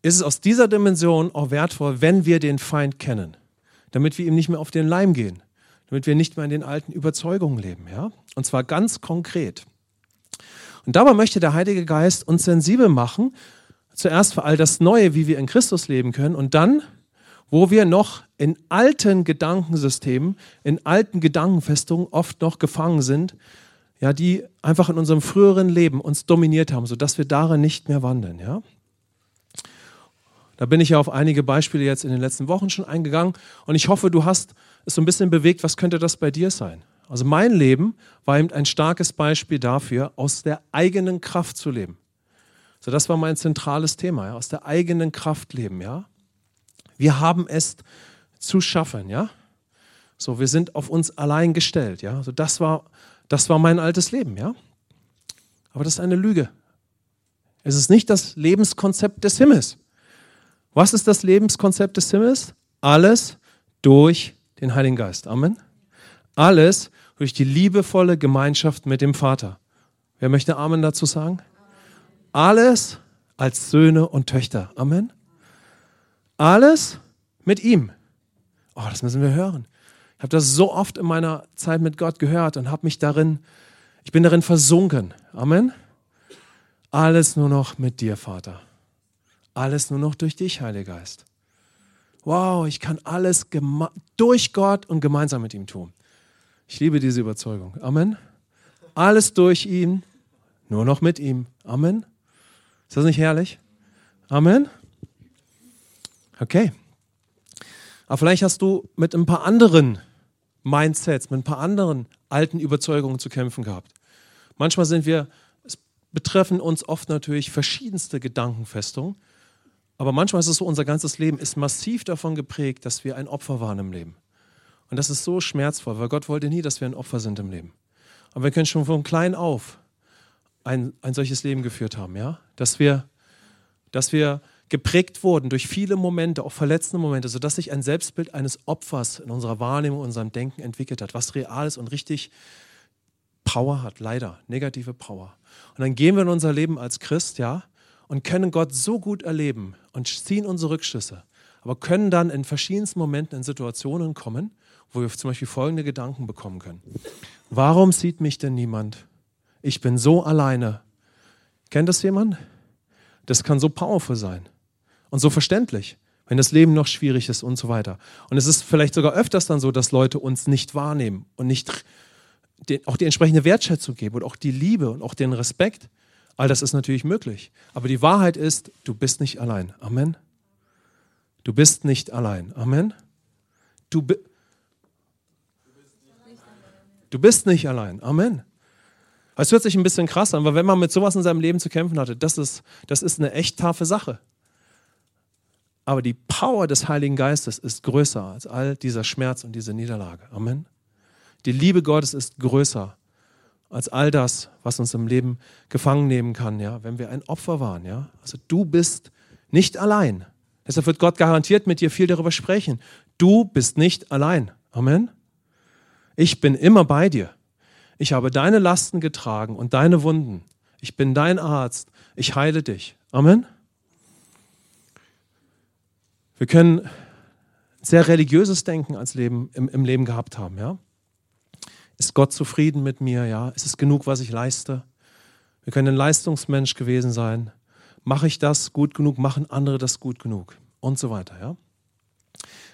ist es aus dieser Dimension auch wertvoll, wenn wir den Feind kennen, damit wir ihm nicht mehr auf den Leim gehen, damit wir nicht mehr in den alten Überzeugungen leben. Ja? Und zwar ganz konkret. Und dabei möchte der Heilige Geist uns sensibel machen, zuerst für all das Neue, wie wir in Christus leben können, und dann, wo wir noch in alten Gedankensystemen, in alten Gedankenfestungen oft noch gefangen sind, ja, die einfach in unserem früheren Leben uns dominiert haben, sodass wir darin nicht mehr wandeln. Ja? Da bin ich ja auf einige Beispiele jetzt in den letzten Wochen schon eingegangen und ich hoffe, du hast es so ein bisschen bewegt, was könnte das bei dir sein? Also mein Leben war eben ein starkes Beispiel dafür, aus der eigenen Kraft zu leben. So, das war mein zentrales Thema, ja, aus der eigenen Kraft leben, ja. Wir haben es zu schaffen, ja. So, wir sind auf uns allein gestellt, ja. So, das war, das war mein altes Leben, ja. Aber das ist eine Lüge. Es ist nicht das Lebenskonzept des Himmels. Was ist das Lebenskonzept des Himmels? Alles durch den Heiligen Geist. Amen. Alles durch die liebevolle Gemeinschaft mit dem Vater. Wer möchte Amen dazu sagen? Alles als Söhne und Töchter. Amen. Alles mit ihm. Oh, das müssen wir hören. Ich habe das so oft in meiner Zeit mit Gott gehört und habe mich darin, ich bin darin versunken. Amen. Alles nur noch mit dir, Vater. Alles nur noch durch dich, Heiliger Geist. Wow, ich kann alles durch Gott und gemeinsam mit ihm tun. Ich liebe diese Überzeugung. Amen. Alles durch ihn, nur noch mit ihm. Amen. Ist das nicht herrlich? Amen. Okay. Aber vielleicht hast du mit ein paar anderen Mindsets, mit ein paar anderen alten Überzeugungen zu kämpfen gehabt. Manchmal sind wir, es betreffen uns oft natürlich verschiedenste Gedankenfestungen, aber manchmal ist es so, unser ganzes Leben ist massiv davon geprägt, dass wir ein Opfer waren im Leben. Und das ist so schmerzvoll, weil Gott wollte nie, dass wir ein Opfer sind im Leben. Aber wir können schon von klein auf ein, ein solches Leben geführt haben, ja? Dass wir, dass wir geprägt wurden durch viele Momente, auch verletzende Momente, sodass sich ein Selbstbild eines Opfers in unserer Wahrnehmung, in unserem Denken entwickelt hat, was real ist und richtig Power hat, leider, negative Power. Und dann gehen wir in unser Leben als Christ, ja, und können Gott so gut erleben und ziehen unsere Rückschlüsse, aber können dann in verschiedensten Momenten in Situationen kommen, wo wir zum Beispiel folgende Gedanken bekommen können. Warum sieht mich denn niemand? Ich bin so alleine. Kennt das jemand? Das kann so powerful sein und so verständlich, wenn das Leben noch schwierig ist und so weiter. Und es ist vielleicht sogar öfters dann so, dass Leute uns nicht wahrnehmen und nicht den, auch die entsprechende Wertschätzung geben und auch die Liebe und auch den Respekt. All das ist natürlich möglich. Aber die Wahrheit ist, du bist nicht allein. Amen. Du bist nicht allein. Amen. Du, bi du bist nicht allein. Amen. Es hört sich ein bisschen krass an, weil wenn man mit sowas in seinem Leben zu kämpfen hatte, das ist, das ist eine echt taffe Sache. Aber die Power des Heiligen Geistes ist größer als all dieser Schmerz und diese Niederlage. Amen. Die Liebe Gottes ist größer als all das, was uns im Leben gefangen nehmen kann, ja, wenn wir ein Opfer waren, ja. Also du bist nicht allein. Deshalb wird Gott garantiert mit dir viel darüber sprechen. Du bist nicht allein. Amen. Ich bin immer bei dir. Ich habe deine Lasten getragen und deine Wunden. Ich bin dein Arzt. Ich heile dich. Amen. Wir können sehr religiöses Denken als Leben, im, im Leben gehabt haben. Ja? Ist Gott zufrieden mit mir? Ja? Ist es genug, was ich leiste? Wir können ein Leistungsmensch gewesen sein. Mache ich das gut genug? Machen andere das gut genug? Und so weiter. Ja?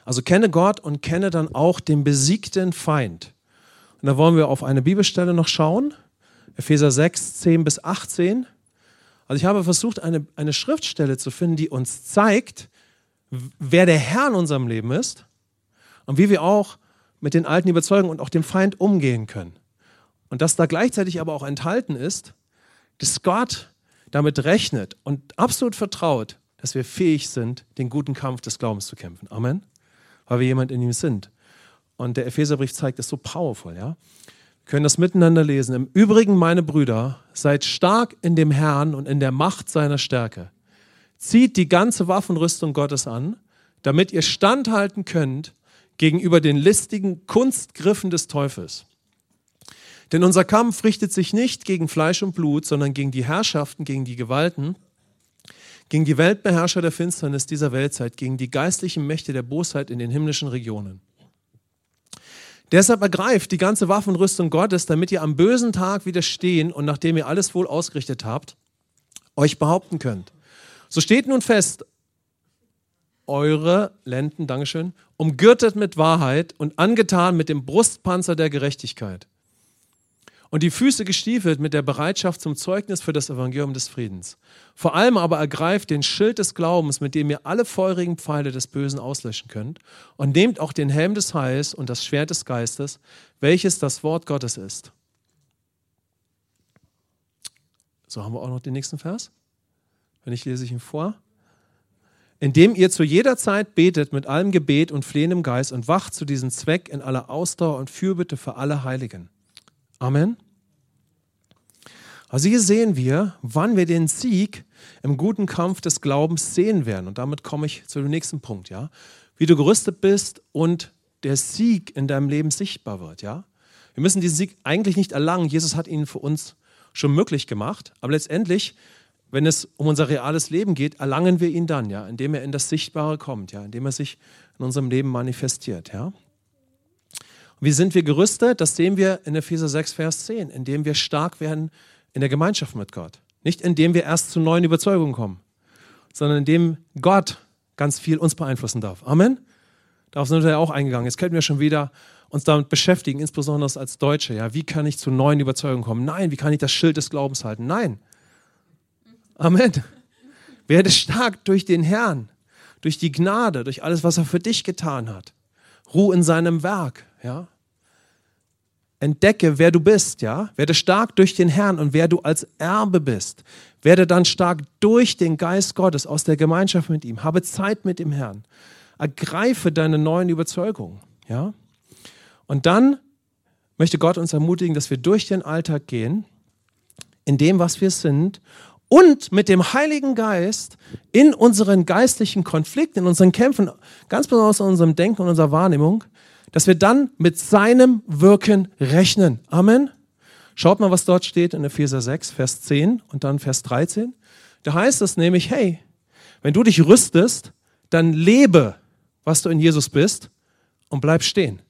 Also kenne Gott und kenne dann auch den besiegten Feind. Und da wollen wir auf eine Bibelstelle noch schauen. Epheser 6, 10 bis 18. Also ich habe versucht, eine, eine Schriftstelle zu finden, die uns zeigt, wer der Herr in unserem Leben ist und wie wir auch mit den alten Überzeugungen und auch dem Feind umgehen können. Und dass da gleichzeitig aber auch enthalten ist, dass Gott damit rechnet und absolut vertraut, dass wir fähig sind, den guten Kampf des Glaubens zu kämpfen. Amen. Weil wir jemand in ihm sind. Und der Epheserbrief zeigt das so powerful, ja. Wir können das miteinander lesen. Im Übrigen, meine Brüder, seid stark in dem Herrn und in der Macht seiner Stärke. Zieht die ganze Waffenrüstung Gottes an, damit ihr standhalten könnt gegenüber den listigen Kunstgriffen des Teufels. Denn unser Kampf richtet sich nicht gegen Fleisch und Blut, sondern gegen die Herrschaften, gegen die Gewalten, gegen die Weltbeherrscher der Finsternis dieser Weltzeit, gegen die geistlichen Mächte der Bosheit in den himmlischen Regionen. Deshalb ergreift die ganze Waffenrüstung Gottes, damit ihr am bösen Tag widerstehen und nachdem ihr alles wohl ausgerichtet habt, euch behaupten könnt. So steht nun fest, eure Lenden, Dankeschön, umgürtet mit Wahrheit und angetan mit dem Brustpanzer der Gerechtigkeit. Und die Füße gestiefelt mit der Bereitschaft zum Zeugnis für das Evangelium des Friedens. Vor allem aber ergreift den Schild des Glaubens, mit dem ihr alle feurigen Pfeile des Bösen auslöschen könnt. Und nehmt auch den Helm des Heils und das Schwert des Geistes, welches das Wort Gottes ist. So haben wir auch noch den nächsten Vers. Wenn ich lese ich ihn vor. Indem ihr zu jeder Zeit betet mit allem Gebet und Flehen im Geist und wacht zu diesem Zweck in aller Ausdauer und Fürbitte für alle Heiligen. Amen. Also hier sehen wir, wann wir den Sieg im guten Kampf des Glaubens sehen werden. Und damit komme ich zu dem nächsten Punkt, ja. Wie du gerüstet bist und der Sieg in deinem Leben sichtbar wird, ja. Wir müssen diesen Sieg eigentlich nicht erlangen. Jesus hat ihn für uns schon möglich gemacht. Aber letztendlich wenn es um unser reales Leben geht, erlangen wir ihn dann, ja, indem er in das Sichtbare kommt, ja, indem er sich in unserem Leben manifestiert, ja. Wie sind wir gerüstet? Das sehen wir in Epheser 6, Vers 10, indem wir stark werden in der Gemeinschaft mit Gott. Nicht indem wir erst zu neuen Überzeugungen kommen, sondern indem Gott ganz viel uns beeinflussen darf. Amen. Darauf sind wir ja auch eingegangen. Jetzt könnten wir schon wieder uns damit beschäftigen, insbesondere als Deutsche. Ja, wie kann ich zu neuen Überzeugungen kommen? Nein, wie kann ich das Schild des Glaubens halten? Nein, Amen. Werde stark durch den Herrn, durch die Gnade, durch alles, was er für dich getan hat. Ruh in seinem Werk, ja. Entdecke, wer du bist, ja. Werde stark durch den Herrn und wer du als Erbe bist. Werde dann stark durch den Geist Gottes aus der Gemeinschaft mit ihm. Habe Zeit mit dem Herrn. Ergreife deine neuen Überzeugungen, ja. Und dann möchte Gott uns ermutigen, dass wir durch den Alltag gehen, in dem, was wir sind und mit dem Heiligen Geist in unseren geistlichen Konflikten, in unseren Kämpfen, ganz besonders in unserem Denken und unserer Wahrnehmung, dass wir dann mit seinem Wirken rechnen. Amen. Schaut mal, was dort steht in Epheser 6, Vers 10 und dann Vers 13. Da heißt es nämlich, hey, wenn du dich rüstest, dann lebe, was du in Jesus bist und bleib stehen.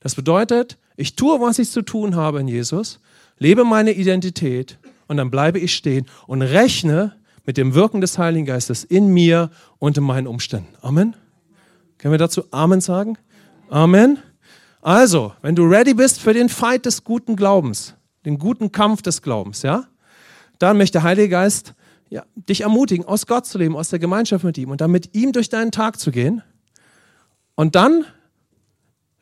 Das bedeutet, ich tue, was ich zu tun habe in Jesus, lebe meine Identität und dann bleibe ich stehen und rechne mit dem Wirken des Heiligen Geistes in mir und in meinen Umständen. Amen. Können wir dazu Amen sagen? Amen. Also, wenn du ready bist für den Fight des guten Glaubens, den guten Kampf des Glaubens, ja, dann möchte der Heilige Geist ja, dich ermutigen, aus Gott zu leben, aus der Gemeinschaft mit ihm und dann mit ihm durch deinen Tag zu gehen. Und dann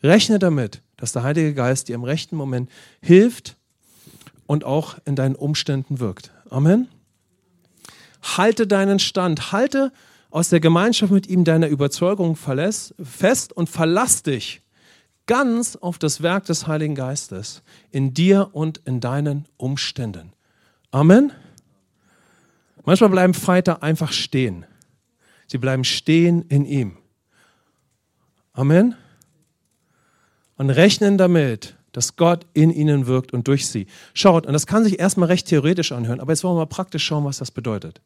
rechne damit, dass der Heilige Geist dir im rechten Moment hilft, und auch in deinen Umständen wirkt. Amen. Halte deinen Stand, halte aus der Gemeinschaft mit ihm deiner Überzeugung fest und verlass dich ganz auf das Werk des Heiligen Geistes in dir und in deinen Umständen. Amen. Manchmal bleiben Fighter einfach stehen. Sie bleiben stehen in ihm. Amen. Und rechnen damit, dass Gott in ihnen wirkt und durch sie. Schaut, und das kann sich erstmal recht theoretisch anhören, aber jetzt wollen wir mal praktisch schauen, was das bedeutet.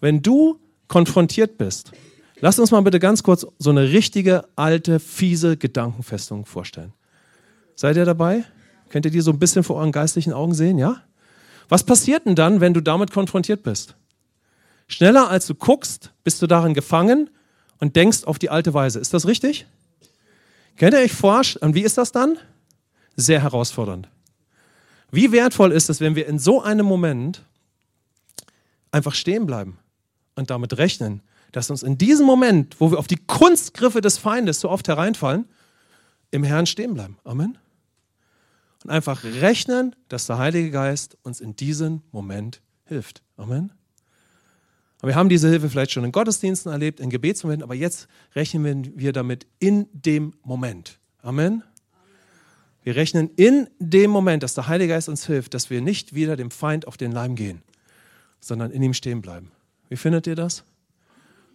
Wenn du konfrontiert bist, lass uns mal bitte ganz kurz so eine richtige, alte, fiese Gedankenfestung vorstellen. Seid ihr dabei? Könnt ihr die so ein bisschen vor euren geistlichen Augen sehen, ja? Was passiert denn dann, wenn du damit konfrontiert bist? Schneller als du guckst, bist du darin gefangen und denkst auf die alte Weise. Ist das richtig? Könnt ihr euch vorstellen, wie ist das dann? Sehr herausfordernd. Wie wertvoll ist es, wenn wir in so einem Moment einfach stehen bleiben und damit rechnen, dass uns in diesem Moment, wo wir auf die Kunstgriffe des Feindes so oft hereinfallen, im Herrn stehen bleiben. Amen. Und einfach rechnen, dass der Heilige Geist uns in diesem Moment hilft. Amen. Und wir haben diese Hilfe vielleicht schon in Gottesdiensten erlebt, in Gebetsmomenten, aber jetzt rechnen wir damit in dem Moment. Amen. Wir rechnen in dem Moment, dass der Heilige Geist uns hilft, dass wir nicht wieder dem Feind auf den Leim gehen, sondern in ihm stehen bleiben. Wie findet ihr das?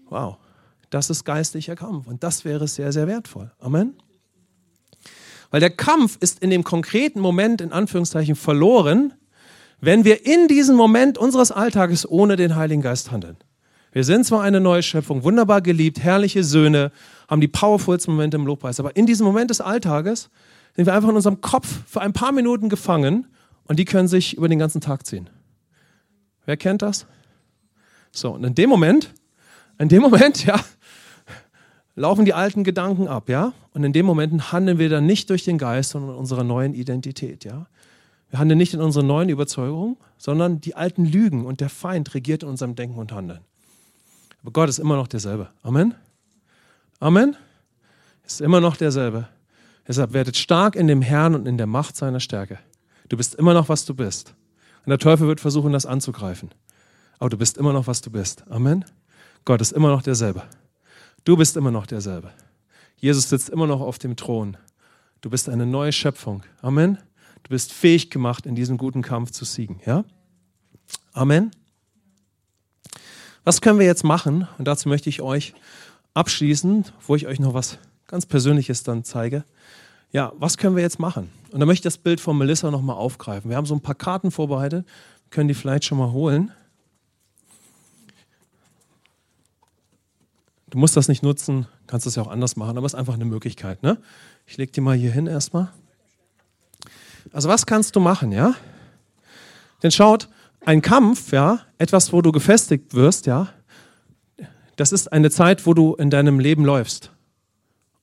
Wow, das ist geistlicher Kampf und das wäre sehr, sehr wertvoll. Amen. Weil der Kampf ist in dem konkreten Moment in Anführungszeichen verloren, wenn wir in diesem Moment unseres Alltages ohne den Heiligen Geist handeln. Wir sind zwar eine neue Schöpfung, wunderbar geliebt, herrliche Söhne, haben die powerfulsten Momente im Lobpreis, aber in diesem Moment des Alltages sind wir einfach in unserem Kopf für ein paar Minuten gefangen und die können sich über den ganzen Tag ziehen. Wer kennt das? So, und in dem Moment, in dem Moment, ja, laufen die alten Gedanken ab, ja? Und in dem Moment handeln wir dann nicht durch den Geist, sondern in unserer neuen Identität, ja? Wir handeln nicht in unserer neuen Überzeugung, sondern die alten Lügen und der Feind regiert in unserem Denken und Handeln. Aber Gott ist immer noch derselbe. Amen. Amen. Ist immer noch derselbe. Deshalb werdet stark in dem Herrn und in der Macht seiner Stärke. Du bist immer noch, was du bist. Und der Teufel wird versuchen, das anzugreifen. Aber du bist immer noch, was du bist. Amen. Gott ist immer noch derselbe. Du bist immer noch derselbe. Jesus sitzt immer noch auf dem Thron. Du bist eine neue Schöpfung. Amen. Du bist fähig gemacht, in diesem guten Kampf zu siegen. Ja? Amen. Was können wir jetzt machen? Und dazu möchte ich euch abschließen, wo ich euch noch was ganz Persönliches dann zeige. Ja, was können wir jetzt machen? Und da möchte ich das Bild von Melissa nochmal aufgreifen. Wir haben so ein paar Karten vorbereitet, können die vielleicht schon mal holen. Du musst das nicht nutzen, kannst das ja auch anders machen, aber es ist einfach eine Möglichkeit. Ne? Ich lege die mal hier hin erstmal. Also was kannst du machen, ja? Denn schaut, ein Kampf, ja, etwas, wo du gefestigt wirst, ja, das ist eine Zeit, wo du in deinem Leben läufst.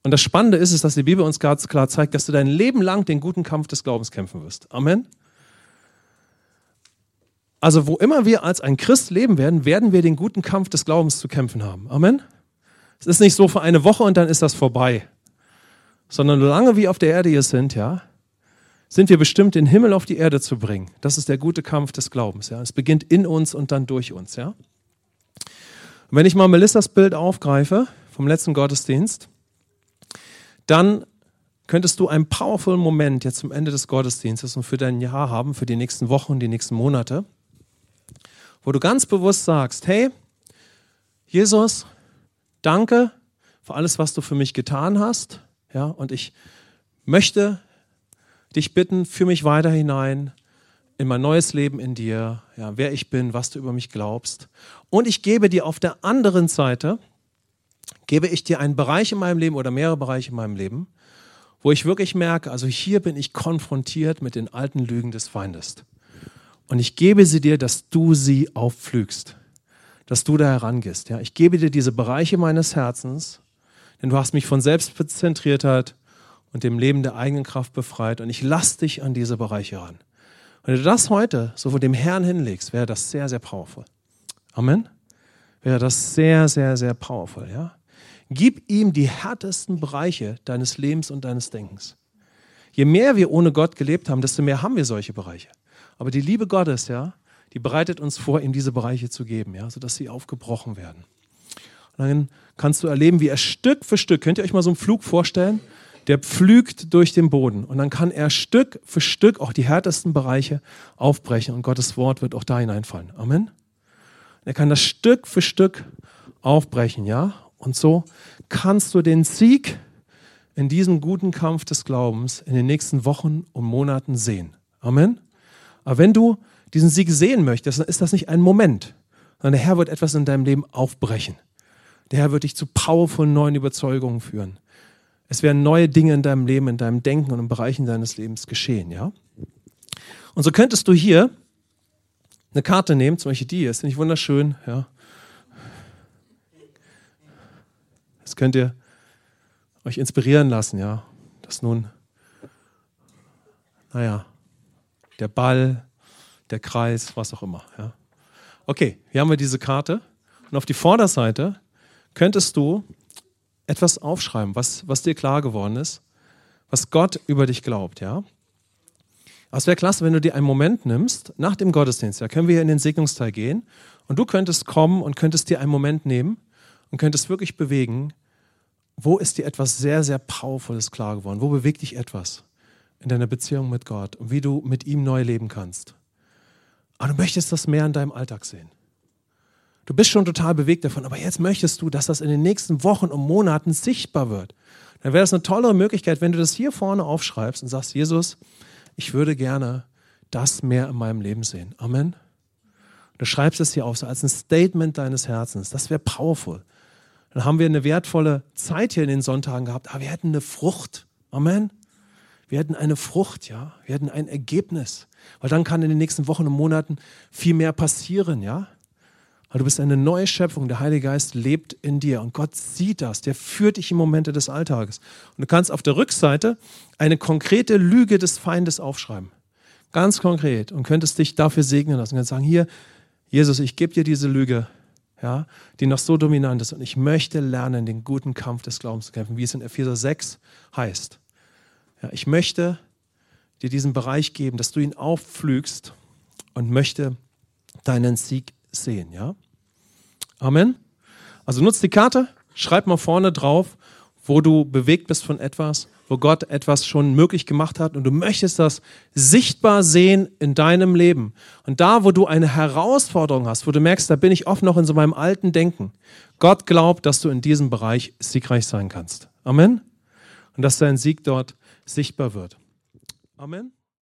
Und das Spannende ist es, dass die Bibel uns ganz klar zeigt, dass du dein Leben lang den guten Kampf des Glaubens kämpfen wirst. Amen. Also wo immer wir als ein Christ leben werden, werden wir den guten Kampf des Glaubens zu kämpfen haben. Amen. Es ist nicht so für eine Woche und dann ist das vorbei, sondern solange wir auf der Erde hier sind, ja, sind wir bestimmt, den Himmel auf die Erde zu bringen. Das ist der gute Kampf des Glaubens. Ja. Es beginnt in uns und dann durch uns. Ja. Und wenn ich mal Melissas Bild aufgreife vom letzten Gottesdienst, dann könntest du einen powervollen Moment jetzt zum Ende des Gottesdienstes und für dein Jahr haben, für die nächsten Wochen und die nächsten Monate, wo du ganz bewusst sagst, hey, Jesus, danke für alles, was du für mich getan hast. Ja, und ich möchte dich bitten, für mich weiter hinein in mein neues Leben in dir, ja, wer ich bin, was du über mich glaubst. Und ich gebe dir auf der anderen Seite, gebe ich dir einen Bereich in meinem Leben oder mehrere Bereiche in meinem Leben, wo ich wirklich merke, also hier bin ich konfrontiert mit den alten Lügen des Feindes. Und ich gebe sie dir, dass du sie aufflügst, dass du da herangehst. Ja? Ich gebe dir diese Bereiche meines Herzens, denn du hast mich von Selbstzentriertheit und dem Leben der eigenen Kraft befreit. Und ich lasse dich an diese Bereiche ran. Wenn du das heute so vor dem Herrn hinlegst, wäre das sehr, sehr powerful. Amen. Wäre das sehr, sehr, sehr powerful, ja? Gib ihm die härtesten Bereiche deines Lebens und deines Denkens. Je mehr wir ohne Gott gelebt haben, desto mehr haben wir solche Bereiche. Aber die Liebe Gottes, ja, die bereitet uns vor, ihm diese Bereiche zu geben, ja, sodass sie aufgebrochen werden. Und dann kannst du erleben, wie er Stück für Stück, könnt ihr euch mal so einen Flug vorstellen? der pflügt durch den Boden. Und dann kann er Stück für Stück auch die härtesten Bereiche aufbrechen und Gottes Wort wird auch da hineinfallen. Amen. Er kann das Stück für Stück aufbrechen, ja? Und so kannst du den Sieg in diesem guten Kampf des Glaubens in den nächsten Wochen und Monaten sehen. Amen. Aber wenn du diesen Sieg sehen möchtest, dann ist das nicht ein Moment, sondern der Herr wird etwas in deinem Leben aufbrechen. Der Herr wird dich zu powervollen neuen Überzeugungen führen. Es werden neue Dinge in deinem Leben, in deinem Denken und in Bereichen deines Lebens geschehen, ja? Und so könntest du hier eine Karte nehmen, zum Beispiel die hier, ist nicht wunderschön, ja? Das könnt ihr euch inspirieren lassen, ja? Dass nun, naja, der Ball, der Kreis, was auch immer, ja? Okay, hier haben wir diese Karte und auf die Vorderseite könntest du etwas aufschreiben, was, was dir klar geworden ist, was Gott über dich glaubt, ja? Es wäre klasse, wenn du dir einen Moment nimmst, nach dem Gottesdienst, da können wir hier in den Segnungsteil gehen und du könntest kommen und könntest dir einen Moment nehmen und könntest wirklich bewegen, wo ist dir etwas sehr, sehr Powervolles klar geworden? Wo bewegt dich etwas in deiner Beziehung mit Gott und wie du mit ihm neu leben kannst? Aber du möchtest das mehr in deinem Alltag sehen. Du bist schon total bewegt davon, aber jetzt möchtest du, dass das in den nächsten Wochen und Monaten sichtbar wird. Dann wäre das eine tolle Möglichkeit, wenn du das hier vorne aufschreibst und sagst, Jesus, ich würde gerne das mehr in meinem Leben sehen. Amen. Du schreibst es hier auf, so als ein Statement deines Herzens. Das wäre powerful. Dann haben wir eine wertvolle Zeit hier in den Sonntagen gehabt, aber wir hätten eine Frucht. Amen. Wir hätten eine Frucht, ja. Wir hätten ein Ergebnis. Weil dann kann in den nächsten Wochen und Monaten viel mehr passieren, ja. Weil du bist eine neue Schöpfung. Der Heilige Geist lebt in dir und Gott sieht das. Der führt dich in Momente des Alltages. Und du kannst auf der Rückseite eine konkrete Lüge des Feindes aufschreiben. Ganz konkret. Und könntest dich dafür segnen lassen. Und kannst sagen, hier, Jesus, ich gebe dir diese Lüge, ja, die noch so dominant ist. Und ich möchte lernen, den guten Kampf des Glaubens zu kämpfen, wie es in Epheser 6 heißt. Ja, ich möchte dir diesen Bereich geben, dass du ihn aufflügst und möchte deinen Sieg sehen. Ja? Amen. Also nutzt die Karte, schreib mal vorne drauf, wo du bewegt bist von etwas, wo Gott etwas schon möglich gemacht hat und du möchtest das sichtbar sehen in deinem Leben. Und da, wo du eine Herausforderung hast, wo du merkst, da bin ich oft noch in so meinem alten Denken, Gott glaubt, dass du in diesem Bereich siegreich sein kannst. Amen. Und dass dein Sieg dort sichtbar wird. Amen.